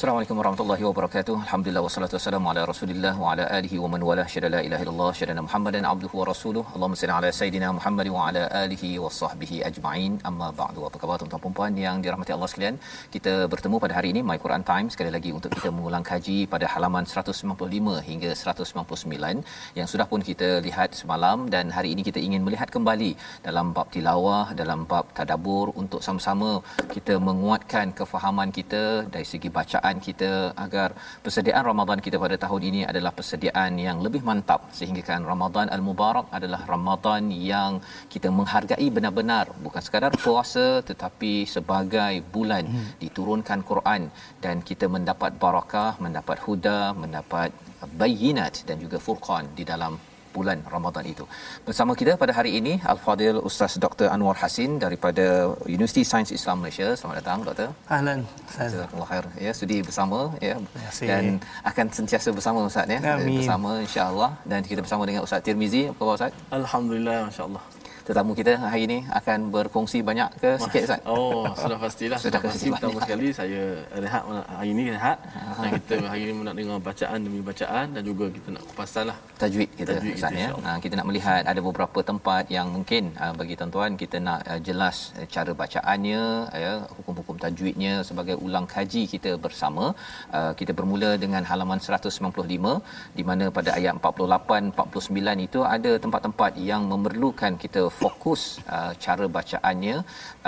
Assalamualaikum warahmatullahi wabarakatuh. Alhamdulillah wassalatu wassalamu ala Rasulillah wa ala alihi wa man wala syada la ilaha illallah syada Muhammadan abduhu wa rasuluh. Allahumma salli ala sayidina Muhammad wa ala alihi wa sahbihi ajma'in. Amma ba'du. Apa khabar tuan-tuan dan puan yang dirahmati Allah sekalian? Kita bertemu pada hari ini My Quran Time sekali lagi untuk kita mengulang kaji pada halaman 195 hingga 199 yang sudah pun kita lihat semalam dan hari ini kita ingin melihat kembali dalam bab tilawah, dalam bab tadabbur untuk sama-sama kita menguatkan kefahaman kita dari segi bacaan persediaan kita agar persediaan Ramadan kita pada tahun ini adalah persediaan yang lebih mantap. Sehingga kan Ramadan al-Mubarak adalah Ramadan yang kita menghargai benar-benar. Bukan sekadar puasa tetapi sebagai bulan. Hmm. diturunkan Quran dan kita mendapat barakah, mendapat huda, mendapat bayinat dan juga furqan di dalam bulan Ramadan itu. Bersama kita pada hari ini Al-Fadil Ustaz Dr. Anwar Hasin daripada Universiti Sains Islam Malaysia. Selamat datang Doktor. Ahlan. Jazakallahu khair. Ya, sudi bersama ya. Dan akan sentiasa bersama Ustaz ya. Amin. Bersama insya-Allah dan kita bersama dengan Ustaz Tirmizi. Apa khabar Ustaz? Alhamdulillah masya-Allah tetamu kita hari ini akan berkongsi banyak ke sikit Ustaz? Oh, sudah pastilah. sudah, pasti. Pertama sekali saya rehat hari ini rehat. Dan kita hari ini nak dengar bacaan demi bacaan dan juga kita nak kupasan lah. Tajwid kita tajwid Ustaz kita, ya. Ha, kita nak melihat ada beberapa tempat yang mungkin uh, bagi tuan-tuan kita nak uh, jelas uh, cara bacaannya, ya, hukum-hukum tajwidnya sebagai ulang kaji kita bersama. Uh, kita bermula dengan halaman 195 di mana pada ayat 48 49 itu ada tempat-tempat yang memerlukan kita fokus uh, cara bacaannya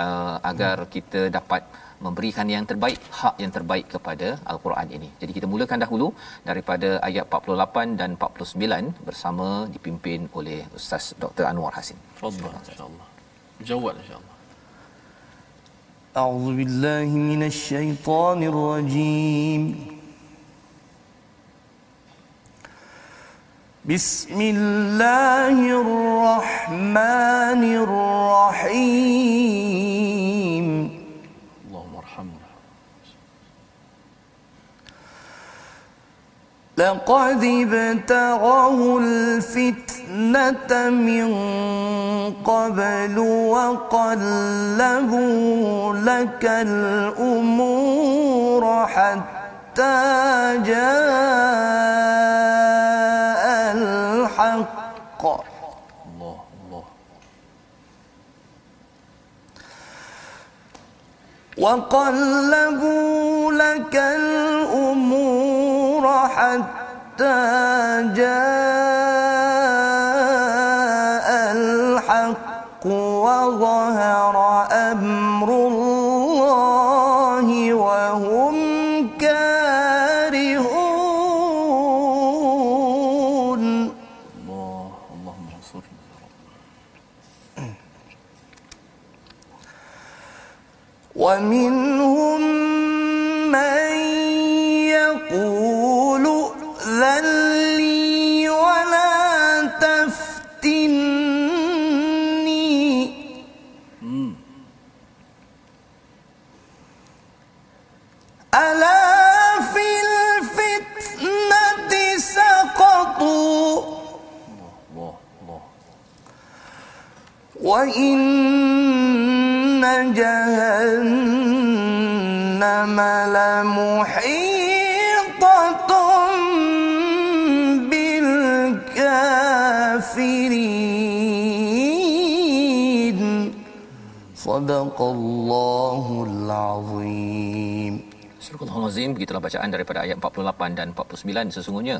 uh, agar hmm. kita dapat memberikan yang terbaik hak yang terbaik kepada al-Quran ini. Jadi kita mulakan dahulu daripada ayat 48 dan 49 bersama dipimpin oleh Ustaz Dr Anwar Hasin. Fadhal insya-Allah. Jawab insya-Allah. أعوذ بالله من الشيطان الرجيم بسم الله الرحمن الرحيم. اللهم ارحمنا لقد ابتغوا الفتنة من قبل وقلبوا لك الأمور حتى جاء الحق الله الله وقلبوا لك الأمور حتى جاء الحق وظهر أمر ومنهم من يقول ائذن لي ولا ألا في الفتنة سقطوا الله الله وإن جهنم لمحيطة بالكافرين. صدق الله العظيم. Al-Azim begitulah bacaan daripada ayat 48 dan 49 sesungguhnya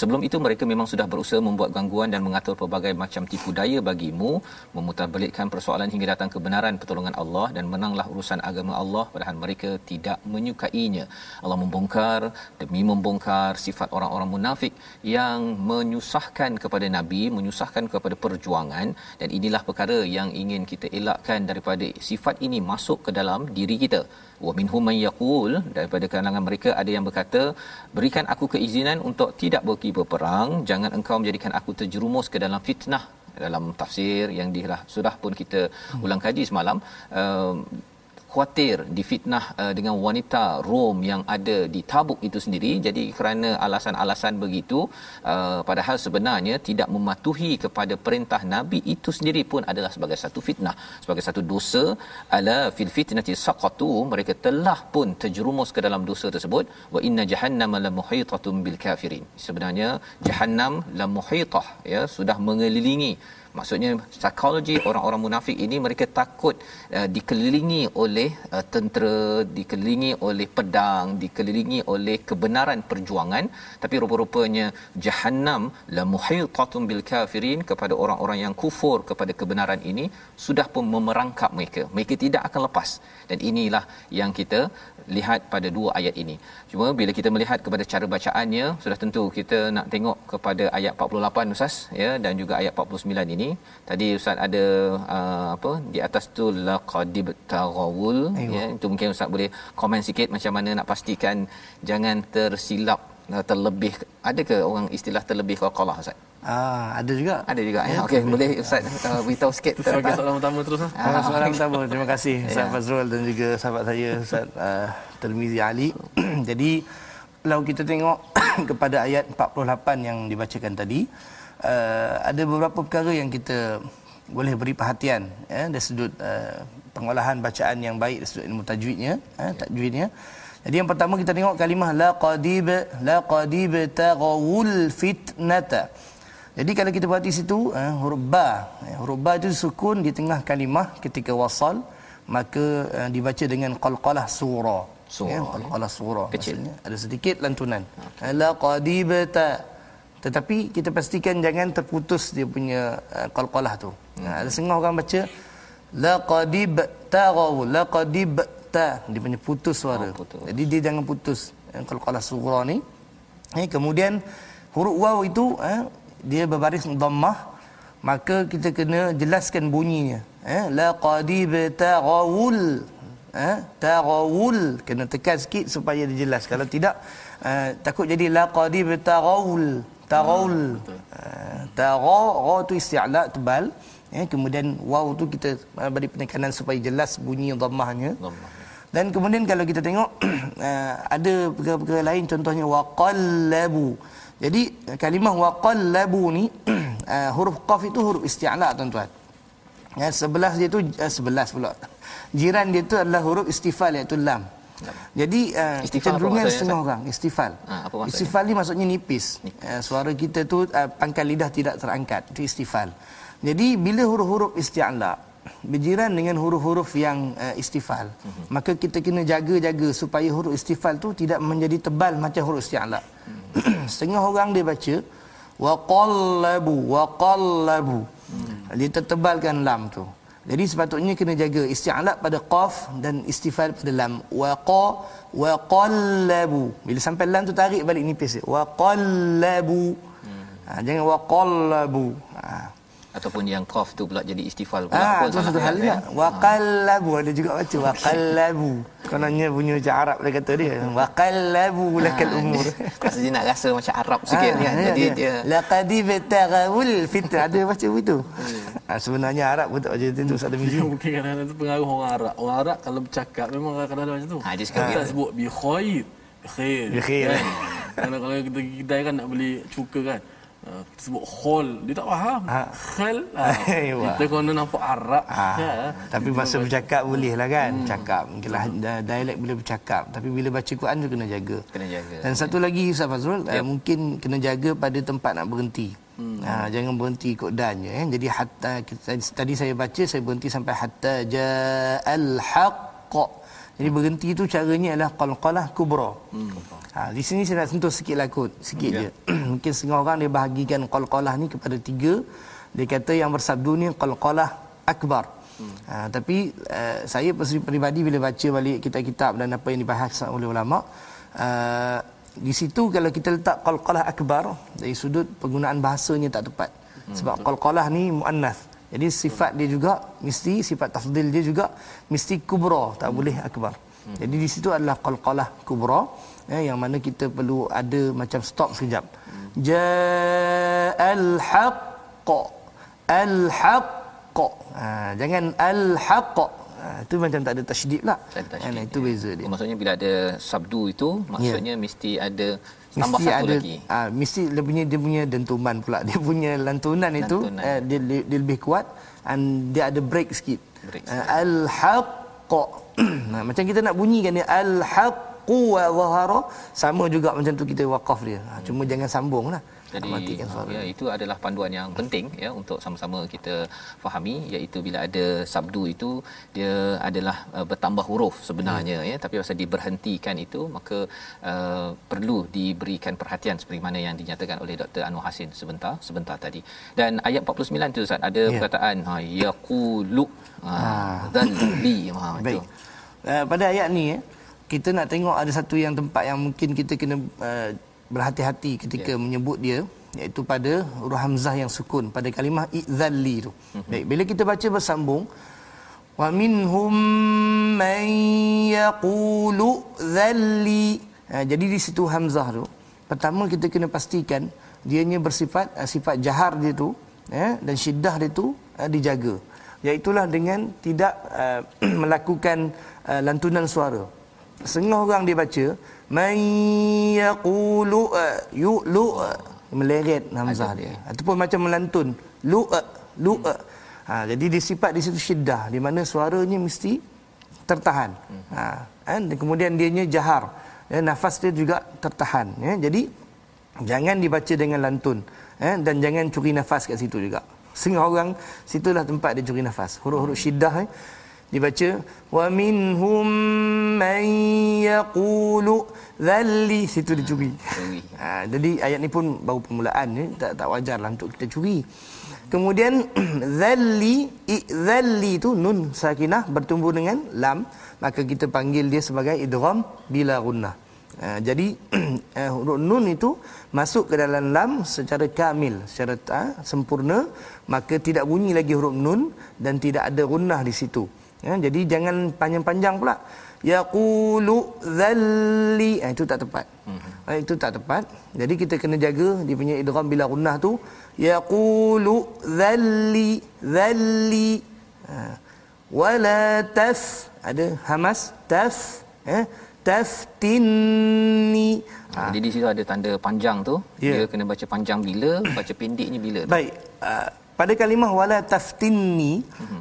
sebelum itu mereka memang sudah berusaha membuat gangguan dan mengatur pelbagai macam tipu daya bagimu memutarbalikkan persoalan hingga datang kebenaran pertolongan Allah dan menanglah urusan agama Allah padahal mereka tidak menyukainya. Allah membongkar demi membongkar sifat orang-orang munafik yang menyusahkan kepada nabi menyusahkan kepada perjuangan dan inilah perkara yang ingin kita elakkan daripada sifat ini masuk ke dalam diri kita wa minhum man yaqul daripada kalangan mereka ada yang berkata berikan aku keizinan untuk tidak pergi berperang jangan engkau menjadikan aku terjerumus ke dalam fitnah. Dalam tafsir yang dilah sudah pun kita ulang kaji semalam uh, khuatir difitnah uh, dengan wanita Rom yang ada di Tabuk itu sendiri. Jadi kerana alasan-alasan begitu uh, padahal sebenarnya tidak mematuhi kepada perintah nabi itu sendiri pun adalah sebagai satu fitnah sebagai satu dosa. Ala fil fitnati saqatu mereka telah pun terjerumus ke dalam dosa tersebut. Wa inna jahannama la muhitatun bil kafirin. Sebenarnya jahannam la muhitah ya sudah mengelilingi maksudnya psikologi orang-orang munafik ini mereka takut uh, dikelilingi oleh uh, tentera dikelilingi oleh pedang dikelilingi oleh kebenaran perjuangan. Tapi rupa-rupanya jahannam la muhitatun bil kafirin kepada orang-orang yang kufur kepada kebenaran ini sudah pun memerangkap mereka. Mereka tidak akan lepas. Dan inilah yang kita lihat pada dua ayat ini. Cuma bila kita melihat kepada cara bacaannya, sudah tentu kita nak tengok kepada ayat 48 Ustaz ya dan juga ayat 49 ini. Tadi Ustaz ada uh, apa di atas tu laqadib taghawul ya. Itu mungkin Ustaz boleh komen sikit macam mana nak pastikan jangan tersilap terlebih ada ke orang istilah terlebih qalqalah Ustaz? Ah, ada juga. Ada juga. Ya, Okey, boleh Ustaz uh, beritahu sikit Sebagai soalan pertama terus lah. Ah, soalan pertama. Terima kasih Ustaz Ya. Fazrul dan juga sahabat saya Ustaz uh, Termizi Ali. Jadi kalau kita tengok kepada ayat 48 yang dibacakan tadi, uh, ada beberapa perkara yang kita boleh beri perhatian ya dari sudut uh, pengolahan bacaan yang baik dari sudut ilmu tajwidnya, eh, tajwidnya. Jadi yang pertama kita tengok kalimah la qadib la qadib taghawul fitnata. Jadi kalau kita perhati situ eh, huruf ba, eh, huruf ba itu sukun di tengah kalimah ketika wasal maka eh, dibaca dengan qalqalah surah. Surah, Ya, qalqalah surah. Kecil. Maksudnya ada sedikit lantunan. Okay. La qadibta. Tetapi kita pastikan jangan terputus dia punya uh, qalqalah tu. Hmm. ada setengah orang baca la qadibta la qadibta dia punya putus suara. Oh, putus. Jadi dia jangan putus. Eh, qalqalah surah ni. Eh, kemudian huruf waw itu eh, dia berbaris dhammah maka kita kena jelaskan bunyinya. Eh la qadib taghawul eh taghawul kena tekan sikit supaya dia jelas. Kalau tidak uh, takut jadi la qadib taghawul taghawul uh, tagha ra tu isti'la tebal. Eh kemudian waw tu kita uh, beri penekanan supaya jelas bunyi dhammahnya. Dhammah. Dan kemudian kalau kita tengok uh, ada perkara-perkara lain contohnya waqallabu. Jadi kalimah waqallabu ni uh, huruf qaf itu huruf isti'la tuan-tuan. Ya sebelah dia tu uh, sebelas pula. Jiran dia tu adalah huruf istifal iaitu lam. Jadi uh, Istifal maksudnya, setengah orang istifal. Ha, apa maksudnya? istifal ni maksudnya nipis. Uh, suara kita tu uh, pangkal lidah tidak terangkat. Itu istifal. Jadi bila huruf-huruf isti'la berjiran dengan huruf-huruf yang uh, istifal, Mhm. maka kita kena jaga-jaga supaya huruf istifal tu tidak menjadi tebal macam huruf isti'la. Mhm. Setengah orang dia baca waqallabu waqallabu. Dia tertebalkan lam tu. Jadi sepatutnya kena jaga isti'la pada qaf dan istifal pada lam. Waqa waqallabu. Bila sampai lam tu tarik balik nipis. Waqallabu. Ha, jangan waqallabu. Ha. Ataupun yang qaf tu pula jadi istifal pula Ah, pun tu salah satu hal ya, juga. ya. Waqallabu ada juga baca waqallabu. Kononnya punya macam Arab dia kata dia. Waqallabu lakal umur. Rasa dia nak rasa macam Arab sikit Ah, kan. ya, Jadi ya. dia laqad ibtaghawul fitnah ada baca begitu. Ah, sebenarnya Arab pun tak baca itu Ustaz Demi Dia mungkin kadang-kadang tu pengaruh orang Arab. Orang Arab kalau bercakap memang kadang-kadang macam tu. Ha, dia Kita gitu. sebut bi khair. Bi khair. Bi khair. Kan? Kalau kalau kita kedai kan nak beli cuka kan. Uh, kita sebut khol dia tak faham Ha. khal ha. Kita kena nampak Arab Ha, Ha. tapi masa bercakap boleh lah kan hmm. cakap mungkinlah da- dialek boleh bercakap tapi bila baca Quran tu kena jaga Kena jaga. dan satu lagi Ustaz Fazrul yep. uh, mungkin kena jaga pada tempat nak berhenti hmm. uh, jangan berhenti ikut dan je eh. jadi hatta kita, tadi saya baca saya berhenti sampai hatta ja'al haqq jadi berhenti tu caranya adalah qalqalah kubra hmm. Ha, di sini saya nak sentuh sikit lah kot, sikit Ya. je. Mungkin setengah orang dia bahagikan qalqalah ni kepada tiga. Dia kata yang bersabdu ni qalqalah akbar. Hmm. Ha, tapi uh, saya peribadi bila baca balik kitab-kitab dan apa yang dibahas oleh ulama, uh, di situ kalau kita letak qalqalah akbar dari sudut penggunaan bahasanya tak tepat. Hmm. Sebab qalqalah ni muannas. Jadi sifat dia juga mesti sifat tafdil dia juga mesti kubra, tak hmm. boleh akbar. Hmm. Jadi di situ adalah qalqalah kubra eh, yang mana kita perlu ada macam stop sekejap. Hmm. Ja'al haqq. Al haqq. Ha, jangan al haqq. Ha, itu macam tak ada tasydid pula. Tak ada tasydid, itu ya. beza dia. Maksudnya bila ada sabdu itu maksudnya mesti ada tambah mesti satu ada lagi. ah mesti dia punya dia punya dentuman pula. Dia punya lantunan itu Lantunan. eh, dia, dia dia lebih kuat dan dia ada break sikit. Break Ah, al haqq nah, macam kita nak bunyikan dia al haqqu wa zahara sama juga macam tu kita waqaf dia. Ha, cuma jangan sambung lah Jadi matikan suara ya itu adalah panduan yang penting ya untuk sama-sama kita fahami iaitu bila ada sabdu itu dia adalah uh, bertambah huruf sebenarnya Hmm. ya tapi pasal diberhentikan itu maka uh, perlu diberikan perhatian seperti mana yang dinyatakan oleh Dr Anwar Hasin sebentar sebentar tadi. Dan ayat 49 tu Ustaz ada Ya. perkataan ha yaqulu ha dzalli ha itu. Baik. Uh, pada ayat ni eh, kita nak tengok ada satu yang tempat yang mungkin kita kena uh, berhati-hati ketika yeah. menyebut dia iaitu pada huruf hamzah yang sukun pada kalimah idzalli tu. Mhm. Mm-hmm. Baik, bila kita baca bersambung wa minhum man yaqulu dzalli. Ha, jadi di situ hamzah tu pertama kita kena pastikan dianya bersifat uh, sifat jahar dia tu ya dan syiddah dia tu uh, dijaga iaitulah dengan tidak uh, melakukan uh, lantunan suara setengah orang dia baca may yaqulu uh, yu lu uh, meleret hamzah dia. Ataupun macam melantun lu uh, lu ha jadi disifat di situ syiddah di mana suaranya mesti tertahan. Ha kan dan kemudian dianya jahar. Ya, nafas dia juga tertahan ya. Jadi jangan dibaca dengan lantun eh, dan jangan curi nafas kat situ juga. Setengah orang situlah tempat dia curi nafas. Huruf-huruf syiddah eh, dibaca wa minhum man yaqulu dhalli situ dia curi Curi. ha, jadi ayat ni pun baru permulaan ni tak tak wajarlah untuk kita curi kemudian dhalli idzalli tu nun sakinah bertumbuh dengan lam maka kita panggil dia sebagai idgham bila gunnah Uh, jadi uh, huruf nun itu masuk ke dalam lam secara kamil, secara uh, sempurna, maka tidak bunyi lagi huruf nun dan tidak ada gunnah di situ. Ya, jadi jangan panjang-panjang pula. Yaqulu dhalli uh, itu tak tepat. Uh, itu tak tepat. Jadi kita kena jaga dia punya idgham bila gunnah tu yaqulu dhalli dhalli uh, wala taf ada hamas taf eh taftinni Ha. Jadi di situ ada tanda panjang tu. Ya. Dia kena baca panjang bila, baca pendeknya bila. Baik, uh, pada kalimah wala taftinni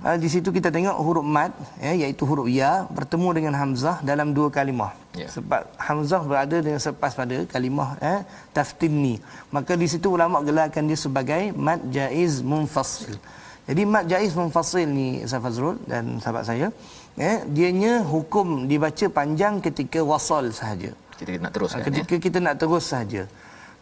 uh, di situ kita tengok huruf mad ya iaitu huruf ya bertemu dengan hamzah dalam dua kalimah. Ya. Sebab hamzah berada dengan selepas pada kalimah eh taftinni. Maka di situ ulama gelarkan dia sebagai mad jaiz munfasil. Jadi mad jaiz munfasil ni Ustaz Fazrul dan sahabat saya eh dianya hukum dibaca panjang ketika wasal sahaja. Kita nak teruskan ya. Ketika kita nak terus saja.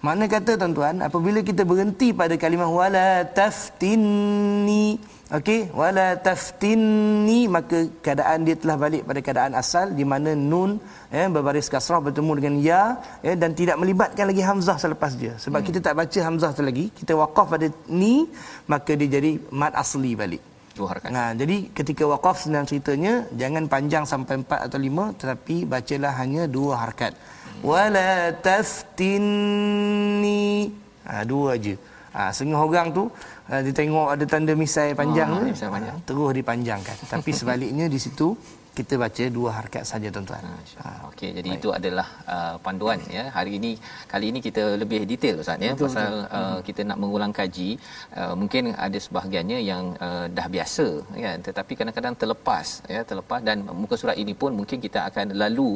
Mana kata tuan-tuan, apabila kita berhenti pada kalimah wala taftinni, okey, wala taftinni maka keadaan dia telah balik pada keadaan asal di mana nun ya berbaris kasrah bertemu dengan ya ya dan tidak melibatkan lagi hamzah selepas dia. Sebab hmm. kita tak baca hamzah tu lagi, kita waqaf pada ni maka dia jadi mad asli balik. Harakat. Nah, jadi ketika waqaf senang ceritanya jangan panjang sampai empat atau lima tetapi bacalah hanya dua harakat. Wala taftinni. Ha, dua aja. Ha, setengah orang tu ha, dia tengok ada tanda misai panjang Ah, tu, misai panjang. terus dipanjangkan. Tapi sebaliknya di situ kita baca dua harakat saja tuan-tuan. Ha. Okey, jadi Baik. itu adalah uh, panduan ya. Hari ini kali ini kita lebih detail Ustaz ya betul, pasal betul. Uh, hmm. kita nak mengulang kaji. Uh, mungkin ada sebahagiannya yang uh, dah biasa kan tetapi kadang-kadang terlepas ya, terlepas dan muka surat ini pun mungkin kita akan lalu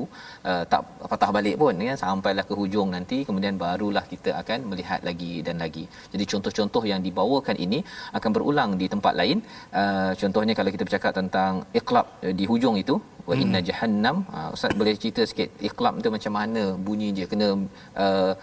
uh, tak patah balik pun ya sampailah ke hujung nanti kemudian barulah kita akan melihat lagi dan lagi. Jadi contoh-contoh yang dibawakan ini akan berulang di tempat lain. Uh, contohnya kalau kita bercakap tentang iqlab uh, di hujung itu wa hmm. inna jahannam. Uh, ustaz boleh cerita sikit iqlab tu macam mana bunyi dia? Kena uh,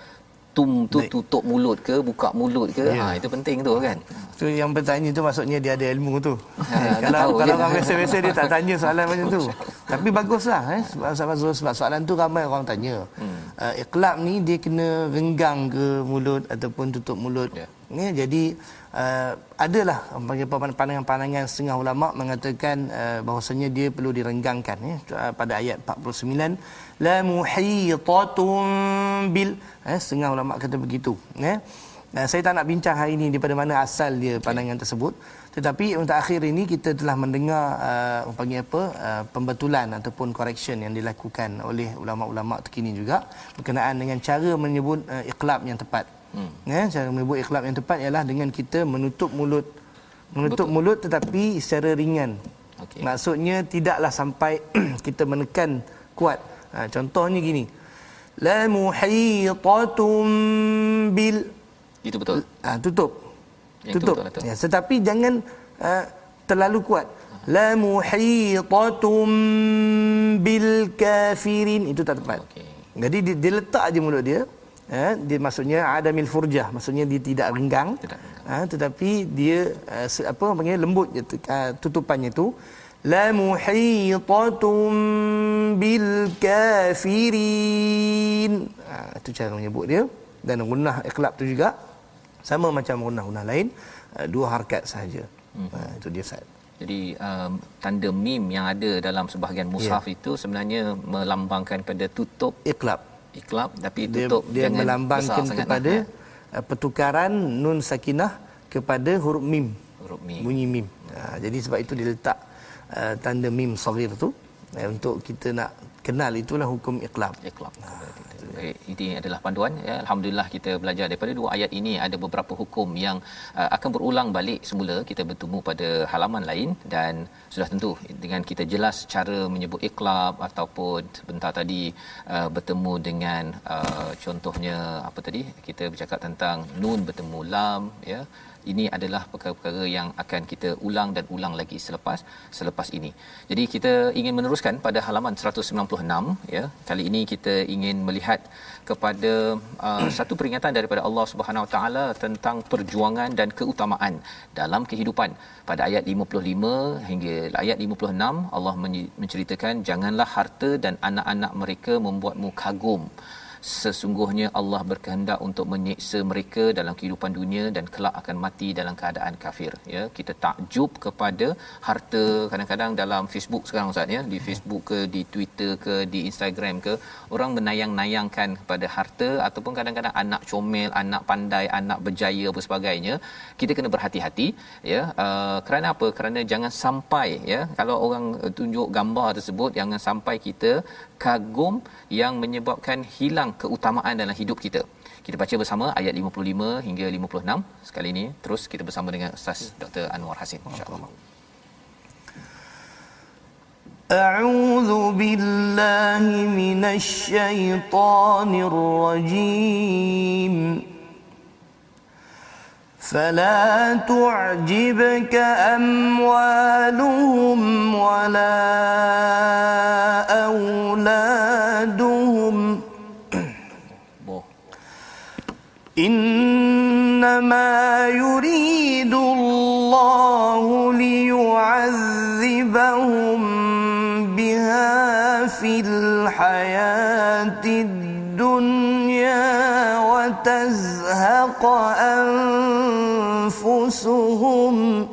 tum tu tutup mulut ke buka mulut ke? Yeah. ha itu penting tu kan? Tu yang bertanya tu maksudnya dia ada ilmu tu. Ha, kalau tahu, kalau orang biasa-biasa dia tak tanya soalan macam tu. Tapi baguslah eh? Sebab, sebab soalan tu ramai orang tanya. Hmm. uh, iqlab ni dia kena renggang ke mulut ataupun tutup mulut? Yeah. Ya jadi uh, adalah pandangan-pandangan setengah ulama mengatakan uh, bahawasanya dia perlu direnggangkan ya uh, pada ayat 49 la muhitatun bil eh setengah ulama kata begitu ya. Uh, saya tak nak bincang hari ini daripada mana asal dia pandangan tersebut tetapi untuk akhir ini kita telah mendengar uh, panggil apa uh, pembetulan ataupun correction yang dilakukan oleh ulama-ulama terkini juga berkenaan dengan cara menyebut uh, iqlab yang tepat Hmm. Ya, cara menyebut ikhlab yang tepat ialah dengan kita menutup mulut. Menutup Betul. mulut tetapi secara ringan. Okay. Maksudnya tidaklah sampai kita menekan kuat. Ha, contohnya gini. La muhitatum bil Itu betul. Ha, tutup. Yang tutup. Betul, ya, tetapi jangan uh, terlalu kuat. La muhitatum bil kafirin itu tak tepat. Okay. Jadi dia, dia letak aja mulut dia eh, dia maksudnya adamil furjah maksudnya dia tidak renggang. Tidak. Eh, tetapi dia eh, apa panggil lembut tutupannya itu la muhitatum bil kafirin. Uh, itu cara menyebut dia. Dan gunnah iqlab tu juga. Sama macam gunnah-gunnah lain. Dua harakat sahaja. Hmm. uh, itu dia Ustaz. Jadi um, tanda mim yang ada dalam sebahagian mushaf yeah. itu sebenarnya melambangkan pada tutup iqlab iklab tapi tutup dia, dia melambangkan kepada lah, ya. Uh, pertukaran nun sakinah kepada huruf mim. Huruf mim. Bunyi mim. Ha, jadi sebab itu dia letak uh, tanda mim saghir tu uh, untuk kita nak kenal itulah hukum iqlab iqlab ha. Baik, ini adalah panduan. Ya. Alhamdulillah kita belajar daripada dua ayat ini. Ada beberapa hukum yang uh, akan berulang balik semula kita bertemu pada halaman lain. Dan sudah tentu dengan kita jelas cara menyebut iqlab ataupun sebentar tadi uh, bertemu dengan uh, contohnya apa tadi? Kita bercakap tentang nun bertemu lam ya ini adalah perkara-perkara yang akan kita ulang dan ulang lagi selepas selepas ini. Jadi kita ingin meneruskan pada halaman 196 ya. Kali ini kita ingin melihat kepada uh, satu peringatan daripada Allah Subhanahu Wa Taala tentang perjuangan dan keutamaan dalam kehidupan. Pada ayat 55 hingga ayat 56 Allah menceritakan janganlah harta dan anak-anak mereka membuatmu kagum sesungguhnya Allah berkehendak untuk menyiksa mereka dalam kehidupan dunia dan kelak akan mati dalam keadaan kafir ya. Kita takjub kepada harta kadang-kadang dalam Facebook sekarang ustaz ya. Di Facebook ke di Twitter ke di Instagram ke orang menayang-nayangkan kepada harta ataupun kadang-kadang anak comel anak pandai anak berjaya apa sebagainya. Kita kena berhati-hati ya. Uh, kerana apa? Kerana jangan sampai ya. Kalau orang tunjuk gambar tersebut jangan sampai kita kagum yang menyebabkan hilang keutamaan dalam hidup kita. Kita baca bersama ayat 55 hingga 56 sekali ini. Terus kita bersama dengan Ustaz Dr. Anwar Hasin insya-Allah. أعوذ بالله من الشيطان الرجيم فلا تعجبك أموالهم ولا إنما يريد الله ليعذبهم بها في الحياة الدنيا وتزهق أنفسهم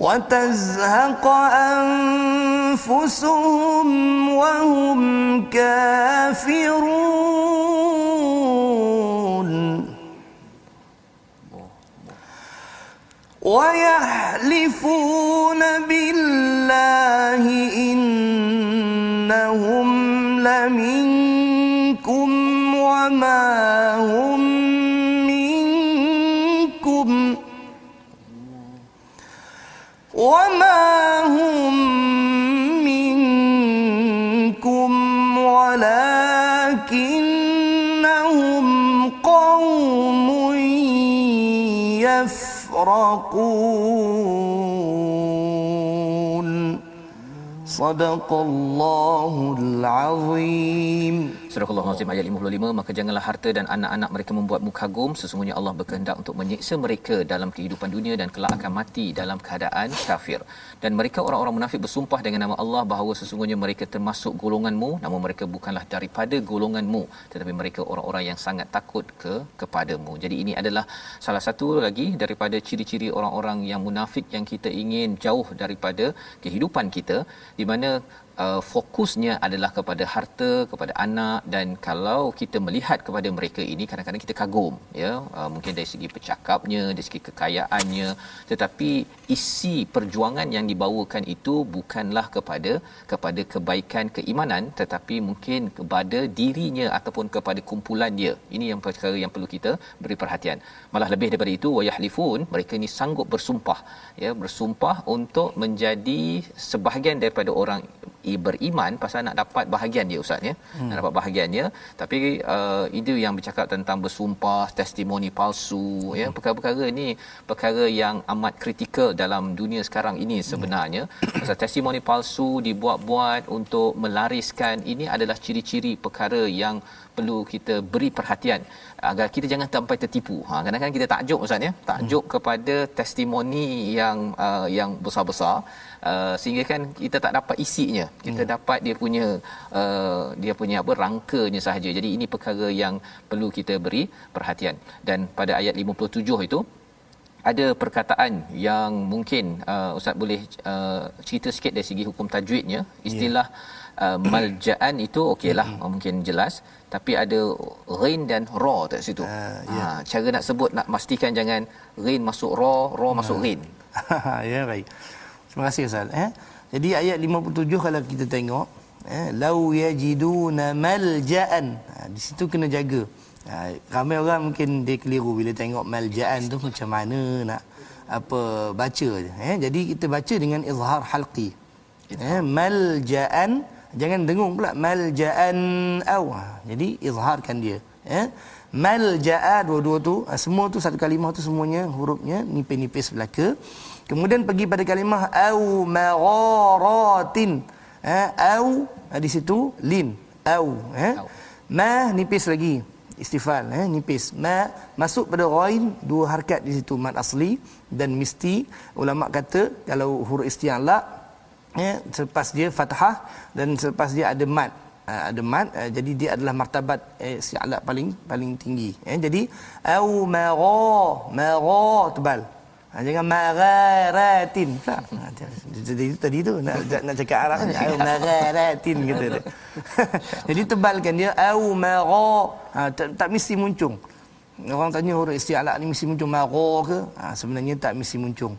وتزهق أنفسهم وهم كافرون. ويحلفون بالله إنهم لمنكم وما هم وما هم منكم ولكنهم قوم يفرقون. صدق الله العظيم. Surah Al-Azim ayat 55 maka janganlah harta dan anak-anak mereka membuatmu kagum. Sesungguhnya Allah berkehendak untuk menyiksa mereka dalam kehidupan dunia dan kelak akan mati dalam keadaan kafir. Dan mereka orang-orang munafik bersumpah dengan nama Allah bahawa sesungguhnya mereka termasuk golonganmu namun mereka bukanlah daripada golonganmu tetapi mereka orang-orang yang sangat takut ke kepadamu. Jadi ini adalah salah satu lagi daripada ciri-ciri orang-orang yang munafik yang kita ingin jauh daripada kehidupan kita di mana uh, fokusnya adalah kepada harta kepada anak dan kalau kita melihat kepada mereka ini kadang-kadang kita kagum ya. Uh, mungkin dari segi bercakapnya dari segi kekayaannya. Tetapi isi perjuangan yang dibawakan itu bukanlah kepada kepada kebaikan keimanan tetapi mungkin kepada dirinya ataupun kepada kumpulan dia. Ini yang perkara yang perlu kita beri perhatian. Malah lebih daripada itu wayahlifun mereka ini sanggup bersumpah ya. Bersumpah untuk menjadi sebahagian daripada orang beriman pasal nak dapat bahagian dia ustaz ya hmm. nak dapat bahagian dia tapi uh, itu yang bercakap tentang bersumpah testimoni palsu hmm. ya perkara-perkara ni perkara yang amat kritikal dalam dunia sekarang ini sebenarnya hmm. pasal testimoni palsu dibuat-buat untuk melariskan ini adalah ciri-ciri perkara yang perlu kita beri perhatian agar kita jangan sampai tertipu. Ha kadang-kadang kita takjub ustaz ya, takjub hmm. kepada testimoni yang uh, yang besar-besar uh, sehingga kan kita tak dapat isinya. Kita hmm. dapat dia punya uh, dia punya apa rangkanya sahaja. Jadi ini perkara yang perlu kita beri perhatian. Dan pada ayat 57 itu ada perkataan yang mungkin uh, ustaz boleh uh, cerita sikit dari segi hukum tajwidnya istilah yeah uh, maljaan itu okeylah mm-hmm. mungkin jelas tapi ada rain dan ra tak situ. Uh, yeah. ha cara nak sebut nak pastikan jangan rain masuk ra, ra masuk uh. rain. ya baik. Terima kasih Ustaz eh. Jadi ayat 57 kalau kita tengok eh lau yajiduna maljaan. Ha, di situ kena jaga. Ha, ramai orang mungkin dia keliru bila tengok maljaan tu macam mana nak apa baca eh jadi kita baca dengan izhar halqi. Eh maljaan jangan dengung pula malja'an aw ha, jadi izharkan dia ya. Malja'a dua-dua tu ha, semua tu satu kalimah tu semuanya hurufnya nipis-nipis belaka. Kemudian pergi pada kalimah au magharatin ha au ha, di situ lin au ha. Ma nipis lagi istifal eh nipis. Ma masuk pada ghain dua harakat di situ mad asli dan mesti ulama kata kalau huruf isti'la ya selepas dia fathah dan selepas dia ada mat uh, ada mat uh, jadi dia adalah martabat eh, si'alat paling paling tinggi. Ya jadi au mara mara tebal. Ha, jangan mararatin. Tak. Ha, jadi tadi tu nak nak cakap arab ni. Au mararatin kata dia. Jadi tebalkan dia au mara ha, tak, tak mesti muncung. Orang tanya huruf isti'alat ni mesti muncung mara ke? Ha, sebenarnya tak mesti muncung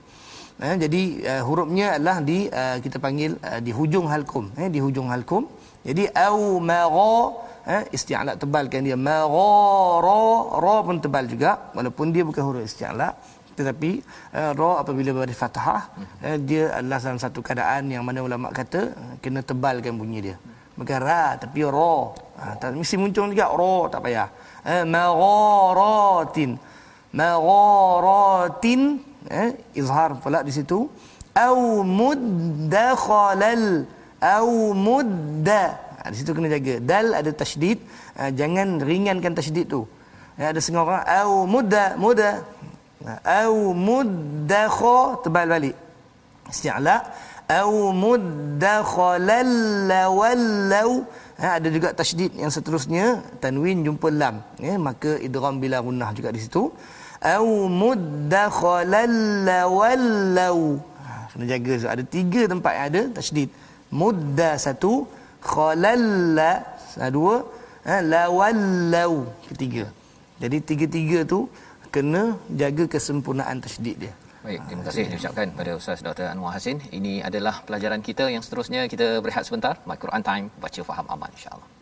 Eh, jadi uh, hurufnya adalah di uh, kita panggil uh, di hujung halkum eh, di hujung halkum jadi au mara eh, isti'ala tebalkan dia. Mara ra ra pun tebal juga walaupun dia bukan huruf isti'ala. Tetapi uh, ra apabila beri fathah eh, dia adalah dalam satu keadaan yang mana ulama kata kena tebalkan bunyi dia. Bukan ra tapi ra ha, tak mesti muncul juga ra tak payah. Eh, mararatin mararatin eh, izhar pula di situ. Au muddakhalal au mudda. Ha, di situ kena jaga. Dal ada tasydid. Ha, jangan ringankan tasydid tu. Ya, ada setengah orang au mudda mudda. Ha, au muddakha tebal balik. Isti'la au muddakhalal wallau. Ha, ada juga tasydid yang seterusnya tanwin jumpa lam. Ya, maka idgham bila gunnah juga di situ au muddakhalan lawallau ha, kena jaga so. ada tiga tempat yang ada tasydid mudda satu khalalla dua ha, lawallau ketiga jadi tiga-tiga tu kena jaga kesempurnaan tasydid dia Baik, terima kasih diucapkan pada Ustaz Dr. Anwar Hasin. Ini adalah pelajaran kita yang seterusnya kita berehat sebentar. My Quran Time, baca faham aman insya-Allah.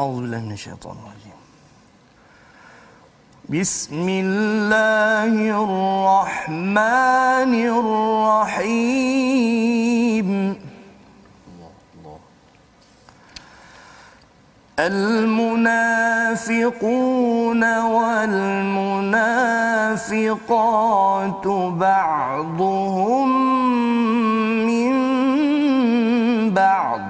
أعوذ بالله من الشيطان الرجيم. بسم الله الرحمن الرحيم. المنافقون والمنافقات بعضهم من بعض.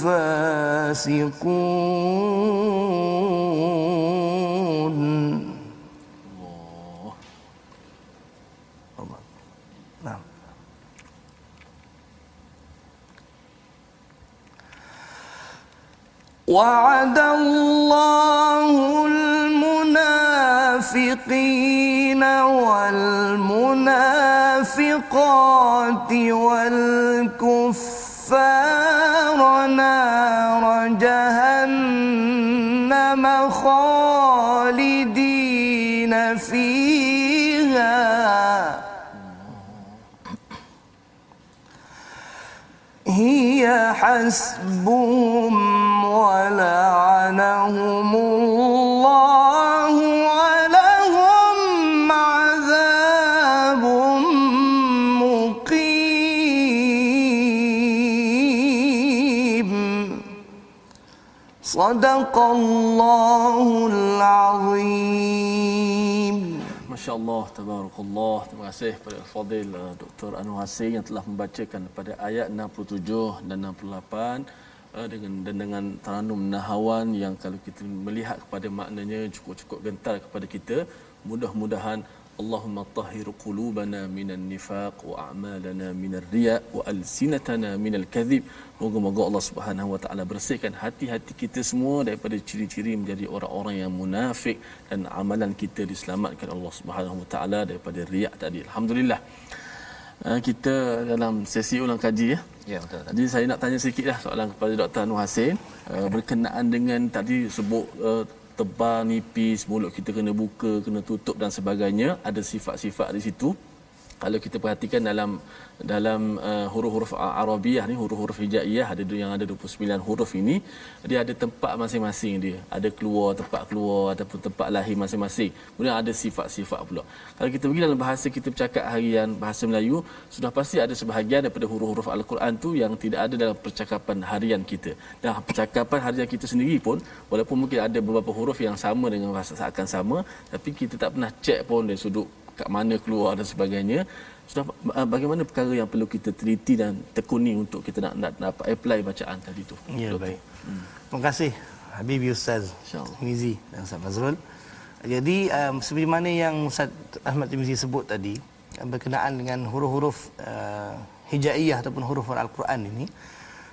الفاسقون. الله. نعم. وعد الله المنافقين والمنافقات والكفار نار جهنم خالدين فيها. هي حسبهم ولعنهم الله. صدق الله العظيم Masya Allah, Tabarakallah. Terima kasih kepada Fadil uh, Dr. Anwar Hasim yang telah membacakan pada ayat 67 dan 68 uh, dengan dan dengan taranum nahawan yang kalau kita melihat kepada maknanya cukup-cukup gentar kepada kita. Mudah-mudahan Qulubana minan nifaq wa a'malana minar riya wa alsinatana minal kadhib. Moga-moga Allah Subhanahu wa taala bersihkan hati-hati kita semua daripada ciri-ciri menjadi orang-orang yang munafik dan amalan kita diselamatkan Allah Subhanahu wa taala daripada riak tadi. Alhamdulillah. Uh, kita dalam sesi ulang kaji ya. Ya betul. Jadi saya nak tanya sikitlah soalan kepada Dr. Anwar Hasin uh, berkenaan dengan tadi sebut uh, tebal nipis mulut kita kena buka kena tutup dan sebagainya. Ada sifat-sifat di situ kalau kita perhatikan dalam dalam uh, huruf-huruf Arabiah ni huruf-huruf hijaiyah ada yang ada 29 huruf ini dia ada tempat masing-masing dia. Ada keluar tempat keluar ataupun tempat lahir masing-masing. Kemudian ada sifat-sifat pula. Kalau kita pergi dalam bahasa kita bercakap harian bahasa Melayu sudah pasti ada sebahagian daripada huruf-huruf al-Quran tu yang tidak ada dalam percakapan harian kita. Dan percakapan harian kita sendiri pun walaupun mungkin ada beberapa huruf yang sama dengan bahasa seakan sama tapi kita tak pernah check pun dari sudut kat mana keluar dan sebagainya sudah uh, bagaimana perkara yang perlu kita teliti dan tekuni untuk kita nak nak dapat apply bacaan tadi tu Ya Doktor. baik. Terima kasih Habib Ustaz. Timizi dan Ustaz Fazrul. Jadi um, seperti mana yang Ustaz Ahmad Timizi sebut tadi uh, berkenaan dengan huruf-huruf uh, hijaiyah ataupun huruf Al-Quran ini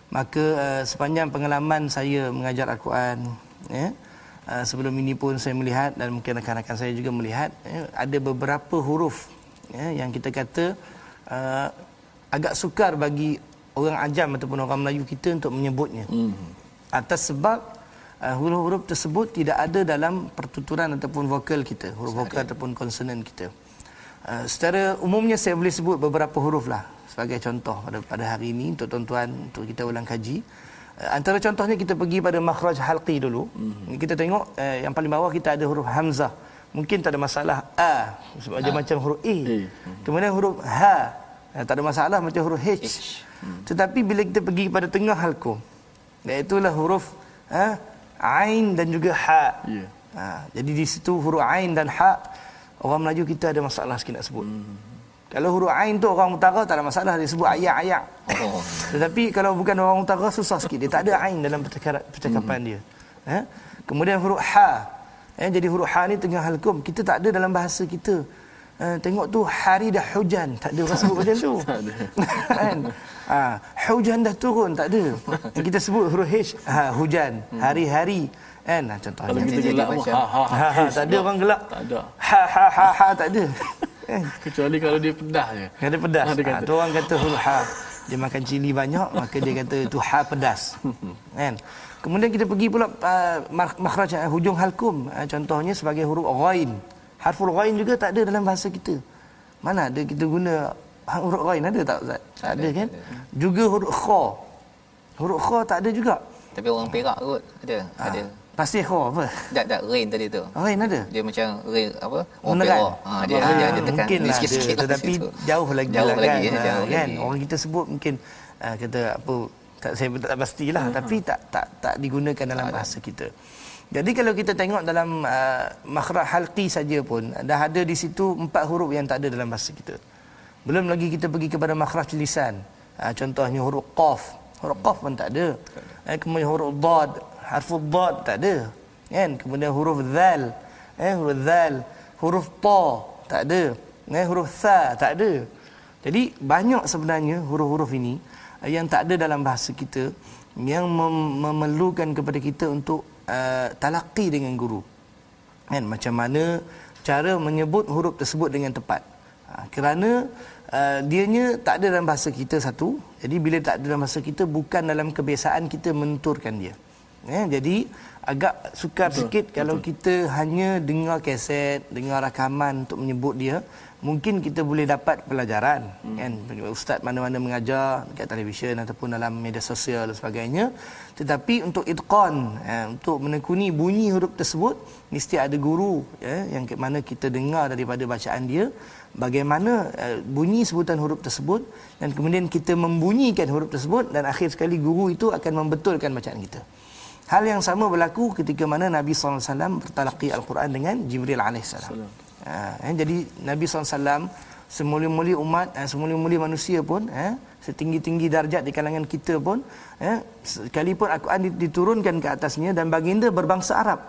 maka uh, sepanjang pengalaman saya mengajar Al-Quran ya uh, sebelum ini pun saya melihat dan mungkin rakan-rakan saya juga melihat ya, ada beberapa huruf ya, yang kita kata uh, agak sukar bagi orang ajam ataupun orang Melayu kita untuk menyebutnya. Hmm. atas sebab uh, huruf-huruf tersebut tidak ada dalam pertuturan ataupun vokal kita huruf vokal ataupun konsonan kita. Uh, secara umumnya saya boleh sebut beberapa huruf lah sebagai contoh pada pada hari ini untuk tuan-tuan untuk kita ulang kaji antara contohnya kita pergi pada makhraj halqi dulu mm-hmm. kita tengok uh, yang paling bawah kita ada huruf hamzah mungkin tak ada masalah a sebab dia macam huruf e E. kemudian huruf ha uh, tak ada masalah macam huruf h, H. tetapi bila kita pergi pada tengah halqum Iaitulah huruf ha, Ain dan juga Ha. Ya. ha. Jadi di situ huruf Ain dan Ha Orang Melayu kita ada masalah sikit nak sebut hmm. Kalau huruf Ain tu orang utara tak ada masalah. Dia sebut ayak-ayak Oh. Tetapi kalau bukan orang utara susah sikit. Dia tak ada Ain dalam percakapan, percakapan dia. Ha? Kemudian huruf Ha. Eh, Jadi huruf Ha ni tengah halkum. Kita tak ada dalam bahasa kita. Uh, tengok tu hari dah hujan. Tak ada orang sebut macam tu. Kan? Ha, hujan dah turun. Tak ada. Yang kita sebut huruf H ha, hujan. Hari-hari. Kan ha, contohnya. Kalau kita gelak macam- ha ha. ha, ha, tak ada orang gelak. Tak ada. ha ha ha ha tak ada kan Kecuali kalau dia pedas je. Ada pedas. Ha, dia Ha, kata. tu orang kata huruf ha. Dia makan cili banyak, maka dia kata itu ha pedas. kan? Kemudian kita pergi pula uh, makhraj uh, hujung halkum. Uh, contohnya sebagai huruf ghain. Harful ghain juga tak ada dalam bahasa kita. Mana ada kita guna ha- huruf ghain ada tak Ustaz? Tak ada kan? Juga huruf kha. Huruf kha tak ada juga. Tapi orang Perak kot ada. Ha. Ada. Pasir kha apa? Tak tak rain tadi tu. Ghain ada. Dia macam rain apa? Menekan. Perak. Ha, dia, Ah, dia ada tekan mungkin lah ada, lah tetapi situ. jauh lagi jauh lah lagi, kan, ya, Ah, jauh kan? lagi. orang kita sebut mungkin uh, kata apa tak saya tak pastilah Hmm. tapi tak tak tak digunakan dalam bahasa kita jadi kalau kita tengok dalam uh, makhraj halqi saja pun dah ada di situ empat huruf yang tak ada dalam bahasa kita belum lagi kita pergi kepada makhraj lisan uh, contohnya huruf qaf huruf qaf pun tak ada eh, kemudian huruf dad harful dad tak ada kan? Kemudian huruf zal. Eh huruf zal. Huruf ta tak ada eh huruf tha tak ada jadi banyak sebenarnya huruf-huruf ini eh, yang tak ada dalam bahasa kita yang mem- memerlukan kepada kita untuk uh, talaqi dengan guru. Kan? Macam mana cara menyebut huruf tersebut dengan tepat. Ha, kerana uh, dianya tak ada dalam bahasa kita satu. Jadi bila tak ada dalam bahasa kita bukan dalam kebiasaan kita menenturkan dia ya, jadi agak sukar betul, sikit kalau betul. kita hanya dengar kaset dengar rakaman untuk menyebut dia mungkin kita boleh dapat pelajaran hmm. kan ustaz mana-mana mengajar dekat televisyen ataupun dalam media sosial dan sebagainya tetapi untuk itqan eh, untuk menekuni bunyi huruf tersebut mesti ada guru ya yang ke mana kita dengar daripada bacaan dia bagaimana eh, bunyi sebutan huruf tersebut dan kemudian kita membunyikan huruf tersebut dan akhir sekali guru itu akan membetulkan bacaan kita Hal yang sama berlaku ketika mana Nabi SAW bertalaqi Al-Quran dengan Jibril AS. Ha, eh, jadi Nabi SAW semulia-mulia umat, eh, semulia-mulia manusia pun, eh, setinggi-tinggi darjat di kalangan kita pun, eh, sekalipun Al-Quran diturunkan ke atasnya dan baginda berbangsa Arab.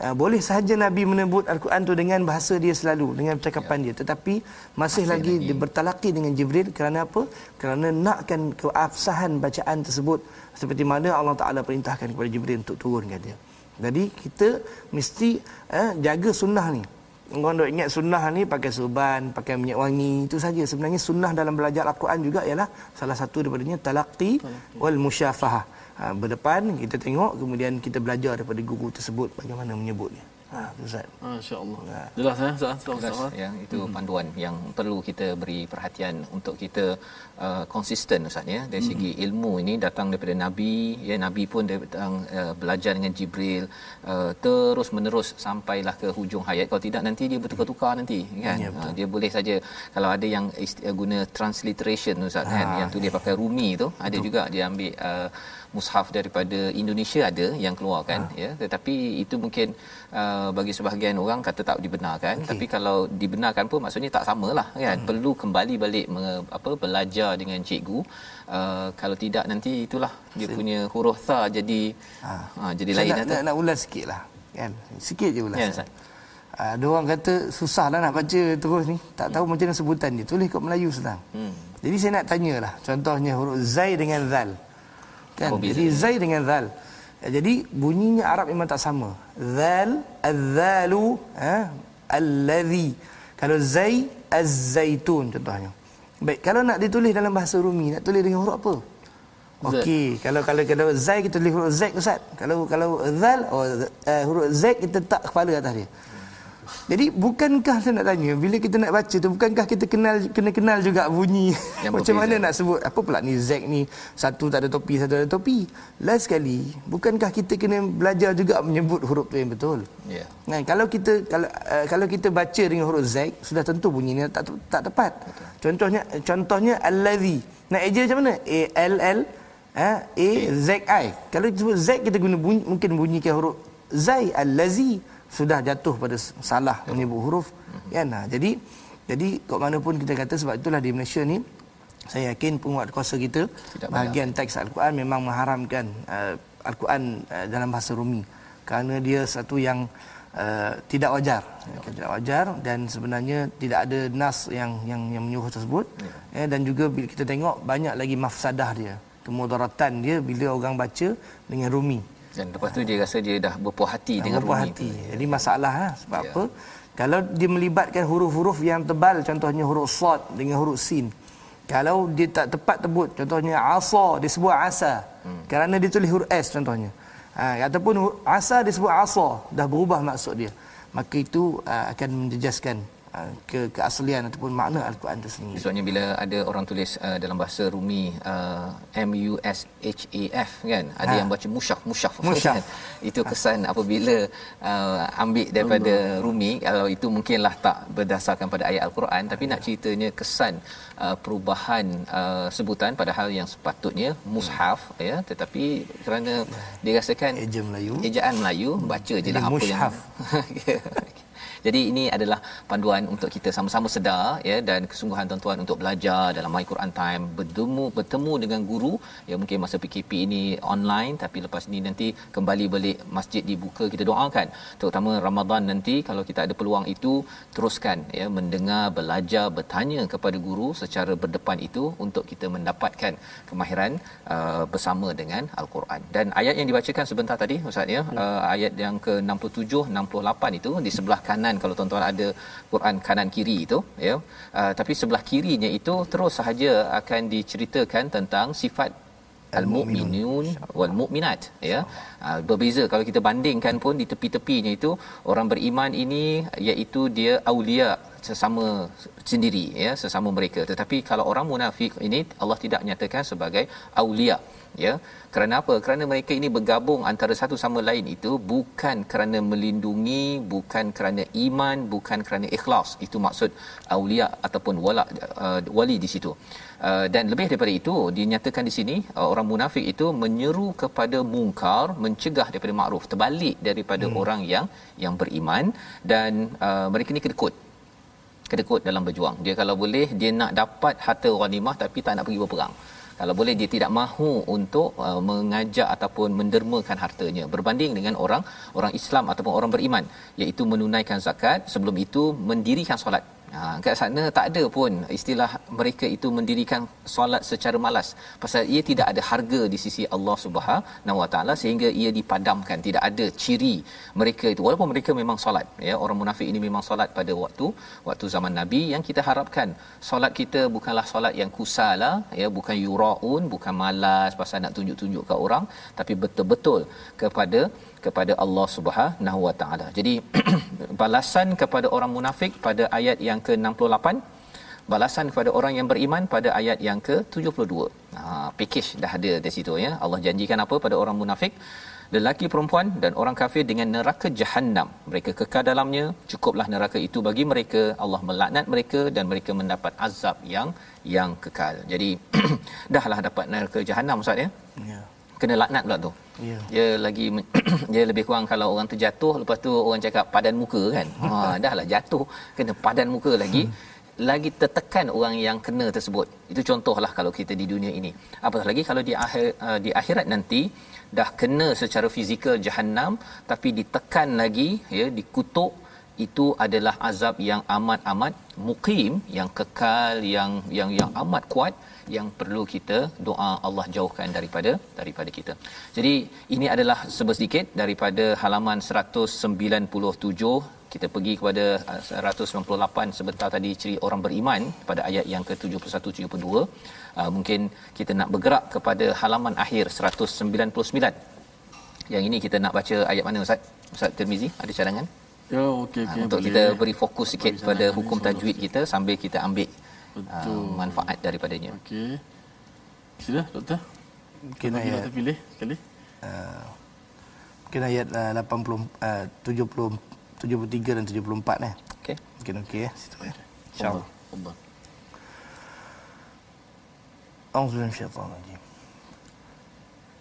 Uh, boleh sahaja Nabi menyebut Al-Quran tu dengan bahasa dia selalu dengan percakapan ya. dia. Tetapi masih, masih lagi, lagi. bertalaki dengan Jibril. Kerana apa? Kerana nakkan keabsahan bacaan tersebut. Seperti mana Allah Taala perintahkan kepada Jibril untuk turunkan dia. Jadi kita mesti eh, jaga sunnah ni. Orang dok ingat sunnah ni pakai surban, pakai minyak wangi itu saja. Sebenarnya sunnah dalam belajar Al-Quran juga ialah salah satu daripadanya talaqi. wal musyafahah. Ha, berdepan kita tengok kemudian kita belajar daripada guru tersebut bagaimana menyebutnya. Ha Ustaz. Masya-Allah. Jelas ya Ustaz. Jelas, ya itu panduan yang perlu kita beri perhatian untuk kita uh, konsisten Ustaz ya. Dari segi ilmu ini datang daripada nabi ya. Nabi pun datang uh, belajar dengan Jibril uh, terus menerus sampailah ke hujung hayat. Kalau tidak nanti dia bertukar-tukar nanti kan? Ya, uh, dia boleh saja kalau ada yang isti- uh, guna transliteration Ustaz kan? Yang tu dia pakai rumi tu ada juga dia ambil uh, mushaf daripada Indonesia ada yang keluar kan ha. ya. Tetapi itu mungkin uh, bagi sebahagian orang kata tak dibenarkan. Okay. tapi kalau dibenarkan pun maksudnya tak samalah kan? Hmm. perlu kembali balik me, apa belajar dengan cikgu. Uh, kalau tidak nanti itulah dia Sen. punya huruf tha jadi ha, ha jadi Saya lain nak, nak, nak ulas sikit lah kan? Sikit je ulas. Ya, Ustaz. ada orang kata susah lah nak baca terus ni. Tak tahu macam mana sebutan dia. Tulis kat Melayu senang hmm. jadi saya nak tanyalah contohnya huruf zai dengan zal. Kan? Oh, jadi zai dengan zal. Ya, jadi bunyinya Arab memang tak sama. Zal az-zalu ha allazi. Kalau zai az-zaitun contohnya baik kalau nak ditulis dalam bahasa Rumi nak tulis dengan huruf apa. Okey, kalau kalau kalau zai kita tulis huruf z ustaz. Kalau kalau zal oh uh, huruf z kita letak kepala atas dia. Jadi bukankah saya nak tanya bila kita nak baca tu bukankah kita kenal kena kenal juga bunyi Yang macam berbeza. mana nak sebut apa pula ni z ni satu tak ada topi satu ada topi. Last sekali bukankah kita kena belajar juga menyebut huruf tu yang betul. ya Kan kalau kita kalau uh, kalau kita baca dengan huruf z sudah tentu bunyinya tak tak tepat. Contohnya contohnya allazi. Nak eja macam mana? A L L ha, A Z I. Kalau sebut Z kita guna bunyi, mungkin bunyikan huruf zai allazi sudah jatuh pada salah menyebut huruf kan. Ha, jadi jadi kok mana pun kita kata sebab itulah di Malaysia ni saya yakin penguat kuasa kita Tidak bahagian teks al-Quran memang mengharamkan uh, al-Quran uh, dalam bahasa Rumi. Kerana dia satu yang uh, tidak wajar. Ya, tidak wajar dan sebenarnya tidak ada nas yang yang yang menyuruh tersebut. Ya. Ya, dan juga bila kita tengok banyak lagi mafsadah dia. Kemudaratan dia bila orang baca dengan rumi dan lepas tu dia rasa dia dah berpuas hati dah dengan berpuas hati tu. jadi masalah ha? sebab ya. apa kalau dia melibatkan huruf-huruf yang tebal contohnya huruf sad dengan huruf sin kalau dia tak tepat tebut contohnya asa disebut asa hmm. kerana dia tulis huruf s contohnya ha, ataupun asa disebut asa dah berubah maksud dia maka itu uh, akan menjejaskan ke keaslian ataupun makna al-Quran itu sendiri. Maksudnya bila ada orang tulis uh, dalam bahasa Rumi uh, M U S H A F kan, ada ha. yang baca musyaf musyaf. musyaf. Kan? Itu kesan ha. apabila uh, ambil daripada Allah. Rumi kalau itu mungkinlah tak berdasarkan pada ayat al-Quran tapi nak ceritanya kesan uh, perubahan uh, sebutan padahal yang sepatutnya mushaf hmm. ya tetapi kerana dirasakan ejaan Melayu ejaan Melayu baca je lah apa mushaf. yang Jadi ini adalah panduan untuk kita sama-sama sedar ya dan kesungguhan tuan-tuan untuk belajar dalam My Quran Time bertemu bertemu dengan guru ya mungkin masa PKP ini online tapi lepas ini nanti kembali balik masjid dibuka kita doakan. Terutama Ramadan nanti kalau kita ada peluang itu teruskan ya mendengar belajar bertanya kepada guru secara berdepan itu untuk kita mendapatkan kemahiran uh, bersama dengan al-Quran. Dan ayat yang dibacakan sebentar tadi ustaz ya uh, ayat yang ke-67 68 itu di sebelah kanan kanan kalau tuan-tuan ada Quran kanan kiri itu ya. Uh, tapi sebelah kirinya itu terus sahaja akan diceritakan tentang sifat al-mu'minun. Wal mu'minat ya. Uh, berbeza. Kalau kita bandingkan pun di tepi-tepinya itu orang beriman ini iaitu dia aulia sesama sendiri ya sesama mereka. Tetapi kalau orang munafik ini Allah tidak nyatakan sebagai aulia ya. Kerana apa? Kerana mereka ini bergabung antara satu sama lain itu bukan kerana melindungi bukan kerana iman bukan kerana ikhlas. Itu maksud aulia ataupun wala uh, wali di situ uh, dan lebih daripada itu dinyatakan di sini uh, orang munafik itu menyeru kepada mungkar mencegah daripada makruf terbalik daripada hmm. orang yang yang beriman. Dan uh, mereka ni kedekut. Kedekut dalam berjuang. Dia kalau boleh dia nak dapat harta ghanimah tapi tak nak pergi berperang. Kalau boleh dia tidak mahu untuk uh, mengajak ataupun mendermakan hartanya. Berbanding dengan orang orang Islam ataupun orang beriman iaitu menunaikan zakat sebelum itu mendirikan solat Ha, kat sana tak ada pun istilah mereka itu mendirikan solat secara malas. Pasal ia tidak ada harga di sisi Allah Subhanahu Wa Taala sehingga ia dipadamkan. Tidak ada ciri mereka itu. Walaupun mereka memang solat ya orang munafik ini memang solat pada waktu waktu zaman Nabi yang kita harapkan. Solat kita bukanlah solat yang kusala ya bukan yuraun bukan malas pasal nak tunjuk-tunjuk ke orang tapi betul-betul kepada kepada Allah Subhanahu Wa Taala. Jadi balasan kepada orang munafik pada ayat yang ke-68 balasan kepada orang yang beriman pada ayat yang ke-72. Ha package dah ada di situ ya. Allah janjikan apa pada orang munafik? Lelaki perempuan dan orang kafir dengan neraka jahanam. Mereka kekal dalamnya, cukuplah neraka itu bagi mereka. Allah melaknat mereka dan mereka mendapat azab yang yang kekal. Jadi dahlah dapat neraka jahanam ustaz ya. Ya. Kena laknat pula tu. Ya. Dia lagi dia lebih kurang kalau orang terjatuh lepas tu orang cakap padan muka kan. Ha dahlah jatuh kena padan muka lagi. Hmm. lagi tertekan orang yang kena tersebut. Itu contohlah kalau kita di dunia ini. Apatah lagi kalau di akhir uh, di akhirat nanti dah kena secara fizikal jahanam tapi ditekan lagi ya dikutuk itu adalah azab yang amat-amat mukim yang kekal yang yang yang amat kuat yang perlu kita doa Allah jauhkan daripada daripada kita. Jadi ini adalah sedikit daripada halaman 197 kita pergi kepada 198 uh, sebentar tadi ciri orang beriman pada ayat yang ke-71 72 uh, mungkin kita nak bergerak kepada halaman akhir 199 yang ini kita nak baca ayat mana ustaz? Ustaz Tirmizi ada cadangan? Ya okey okey uh, untuk boleh. kita beri fokus sikit pada hukum tajwid kita sambil kita ambil Betul. Uh, manfaat daripadanya. Okey. Sila doktor. Mungkin ayat doktor pilih sekali. Uh, mungkin ayat uh, 80 uh, 70 73 dan 74 eh. Okey. Mungkin okey ya. Situ ya. Insya-Allah. Allah. أعوذ بالله من الشيطان الرجيم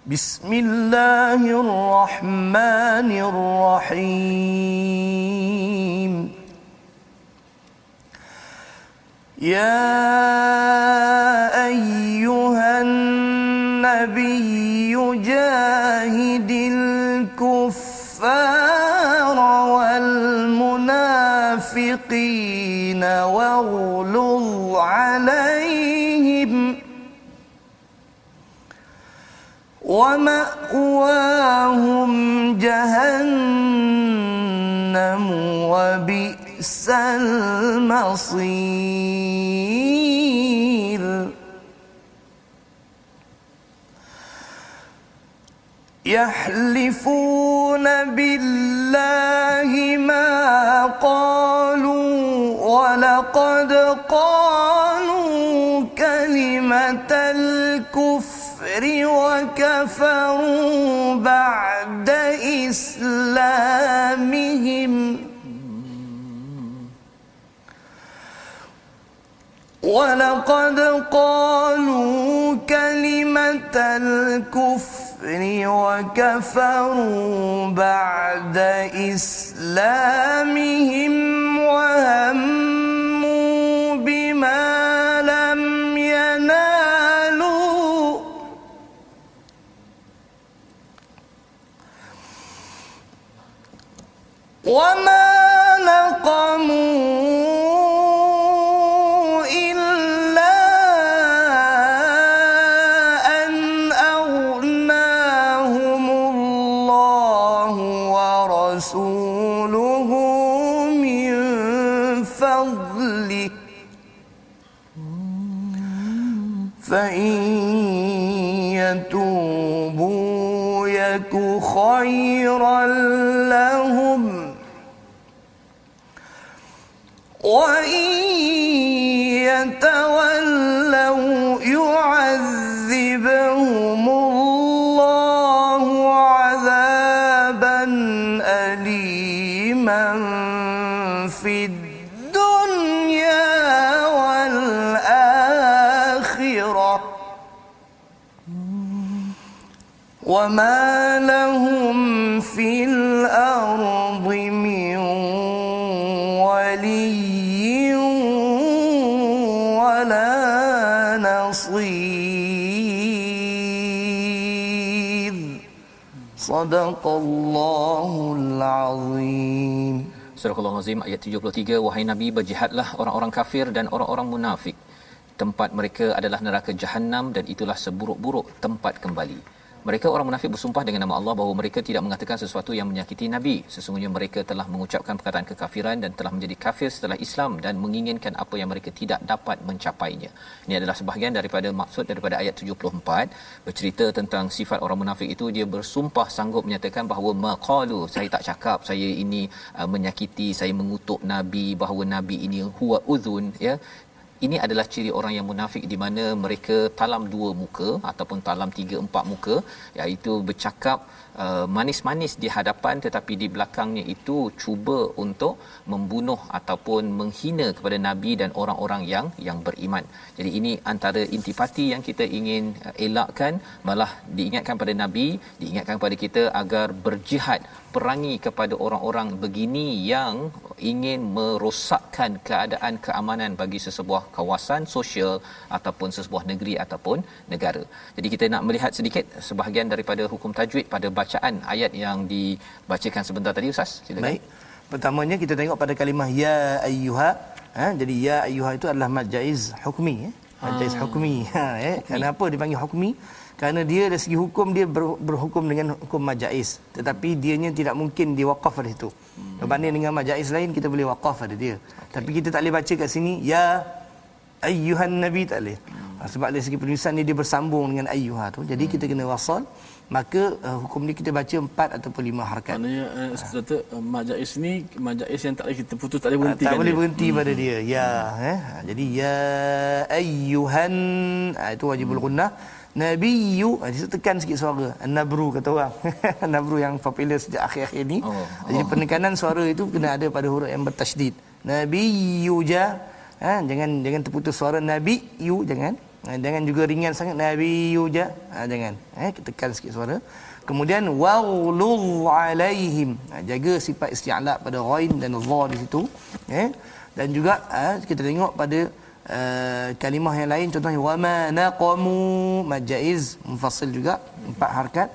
بسم الله الرحمن الرحيم يا أيها النبي جاهد الكفار والمشركين الكافرين واغلظ عليهم ومأواهم جهنم وبئس المصير. يحلفون بالله ما قالوا ولقد قالوا كلمة الكفر وكفروا بعد إسلامهم. ولقد قالوا كلمة الكفر وكفروا بعد إسلامهم وهموا بما لم ينالوا. وما Sadaqallahul Azim. Surah Azim ayat 73 wahai nabi berjihadlah orang-orang kafir dan orang-orang munafik tempat mereka adalah neraka jahanam dan itulah seburuk-buruk tempat kembali mereka orang munafik bersumpah dengan nama Allah bahawa mereka tidak mengatakan sesuatu yang menyakiti Nabi. Sesungguhnya mereka telah mengucapkan perkataan kekafiran dan telah menjadi kafir setelah Islam dan menginginkan apa yang mereka tidak dapat mencapainya. Ini adalah sebahagian daripada maksud daripada ayat 74 bercerita tentang sifat orang munafik itu dia bersumpah sanggup menyatakan bahawa maqalu saya tak cakap saya ini uh, menyakiti saya mengutuk Nabi bahawa Nabi ini huwa udhun ya ini adalah ciri orang yang munafik di mana mereka talam dua muka ataupun talam tiga empat muka iaitu bercakap uh, manis-manis di hadapan tetapi di belakangnya itu cuba untuk membunuh ataupun menghina kepada nabi dan orang-orang yang yang beriman. Jadi ini antara intipati yang kita ingin uh, elakkan malah diingatkan pada nabi, diingatkan kepada kita agar berjihad perangi kepada orang-orang begini yang ingin merosakkan keadaan keamanan bagi sesebuah kawasan sosial ataupun sesebuah negeri ataupun negara. Jadi kita nak melihat sedikit sebahagian daripada hukum tajwid pada bacaan ayat yang dibacakan sebentar tadi Ustaz. Silakan. Baik. Pertamanya kita tengok pada kalimah ya ayyuha. Ha, jadi ya ayyuha itu adalah mad jaiz hukmi ya. Mad jaiz hukmi. Ha, eh. Kenapa dipanggil hukmi? Kerana dia dari segi hukum dia ber, berhukum dengan hukum majais. Tetapi dianya tidak mungkin diwakaf pada situ. Berbanding dengan majais lain kita boleh wakaf pada dia. Okay. Tapi kita tak boleh baca kat sini ya ayyuhan nabi tak boleh. Hmm. Sebab dari segi penulisan ni dia bersambung dengan ayyuha tu. Jadi hmm. kita kena wasal maka uh, hukum ni kita baca empat ataupun lima harakat. Maknanya uh, kata uh, majais ni majais yang tak boleh kita putus tak boleh berhenti. Tak kan boleh dia? berhenti hmm. pada dia. Ya, eh. Jadi ya ayyuhan ah, itu wajibul gunnah. Nabiyyu ah, dia tekan sikit suara. Nabru kata orang. Nabru yang popular sejak akhir-akhir ni. Oh, Jadi penekanan suara itu kena ada pada huruf yang bertasydid. Nabiyyu ja. Ha, jangan jangan terputus suara nabiyyu jangan. Ha, jangan juga ringan sangat nabiyyu ja. Ha, jangan. Eh tekan sikit suara. Kemudian waghlul alaihim. Ha, jaga sifat isti'la pada ghain dan dha di situ. Eh dan juga ha, kita tengok pada uh, kalimah yang lain contohnya wama naqamu majaiz mufassil juga empat harakat.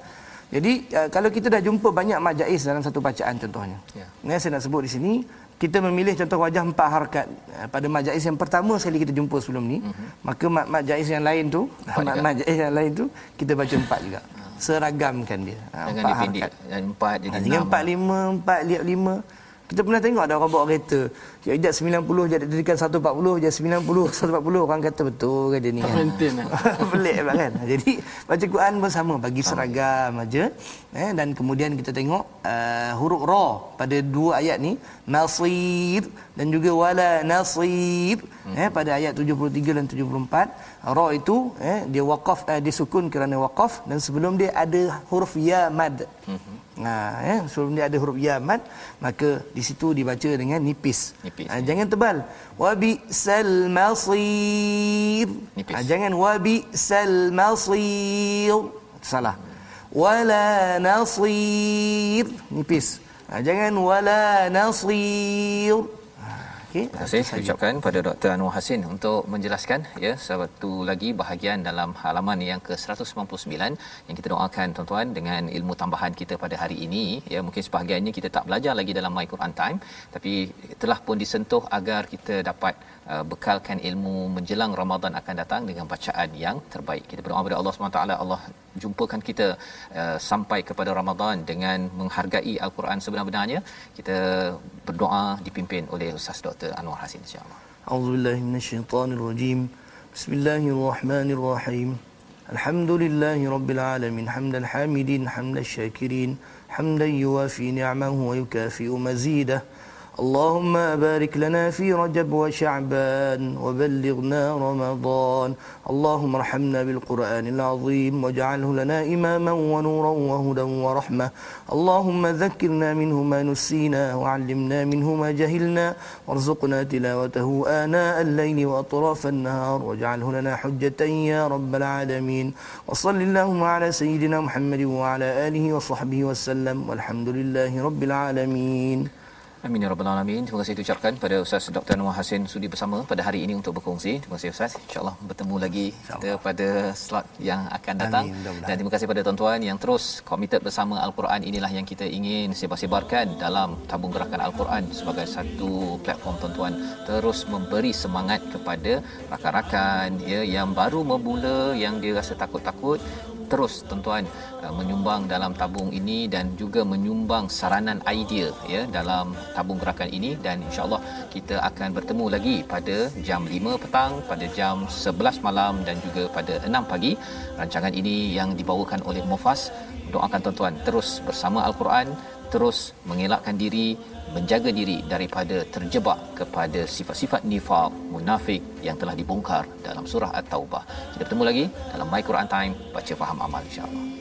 Jadi uh, kalau kita dah jumpa banyak majaiz dalam satu bacaan contohnya. Ya. Ya. saya nak sebut di sini kita memilih contoh wajah empat harakat uh, pada majlis yang pertama sekali kita jumpa sebelum ni uh-huh. maka majlis yang lain tu majlis yang lain tu kita baca empat juga seragamkan dia uh, Jangan empat harakat empat jadi enam empat lima empat lihat lima kita pernah tengok ada orang bawa kereta. Ya ijat 90 jadi dirikan 140 jadi 90 140 orang kata betul ke dia ni. Tak lah. Pelik kan. Jadi baca Quran pun sama bagi seragam aja. Eh dan kemudian kita tengok uh, huruf ra pada dua ayat ni nasir dan juga wala nasir hmm. eh pada ayat 73 dan 74 ra itu eh dia waqaf eh, dia sukun kerana waqaf dan sebelum dia ada huruf ya mad. Hmm. Nah, ya, sebelum dia ada huruf ya mad, maka di situ dibaca dengan nipis. nipis ha, ya. Jangan tebal. Wa bi sal masir. Ha, jangan wa bi sal masir. Salah. Wala nasir. Nipis. Ha, jangan wala nasir. Okay. Terima kasih saya ucapkan pada Dr. Anwar Hasin untuk menjelaskan ya satu lagi bahagian dalam halaman yang ke-199 yang kita doakan tuan-tuan dengan ilmu tambahan kita pada hari ini ya mungkin sebahagiannya kita tak belajar lagi dalam My Quran Time tapi telah pun disentuh agar kita dapat uh, bekalkan ilmu menjelang Ramadan akan datang dengan bacaan yang terbaik. Kita berdoa kepada Allah SWT Allah jumpakan kita uh, sampai kepada Ramadan dengan menghargai Al-Quran sebenar-benarnya. Kita berdoa dipimpin oleh Ustaz Dr. Anwar Hasin insya-Allah. Auzubillahi minasyaitonirrajim. Bismillahirrahmanirrahim. Alhamdulillahi rabbil alamin hamdan hamidin hamdan syakirin hamdan yuwafi ni'amahu wa yukafi'u mazidah. اللهم بارك لنا في رجب وشعبان وبلغنا رمضان. اللهم ارحمنا بالقرآن العظيم واجعله لنا إماما ونورا وهدى ورحمة. اللهم ذكرنا منه ما نسينا وعلمنا منه ما جهلنا. وارزقنا تلاوته آناء الليل وأطراف النهار. واجعله لنا حجة يا رب العالمين. وصل اللهم على سيدنا محمد وعلى آله وصحبه وسلم. والحمد لله رب العالمين. Amin ya rabbal alamin. Terima kasih ucapkan pada Ustaz Dr. Noor Hasin sudi bersama pada hari ini untuk berkongsi. Terima kasih Ustaz. Insya-Allah bertemu lagi kita pada slot yang akan datang. Amin, Dan terima kasih pada tuan-tuan yang terus komited bersama Al-Quran inilah yang kita ingin sebar-sebarkan dalam tabung gerakan Al-Quran sebagai satu platform tuan-tuan terus memberi semangat kepada rakan-rakan ya yang baru memula yang dia rasa takut-takut terus tuan-tuan uh, menyumbang dalam tabung ini dan juga menyumbang saranan idea ya dalam tabung gerakan ini. Dan insyaallah kita akan bertemu lagi pada jam 5 petang pada jam 11 malam dan juga pada 6 pagi. Rancangan ini yang dibawakan oleh Mufas. Doakan tuan-tuan terus bersama al-Quran terus mengelakkan diri menjaga diri daripada terjebak kepada sifat-sifat nifaq munafik yang telah dibongkar dalam surah at-taubah. Kita bertemu lagi dalam my Quran time baca faham amal insyaallah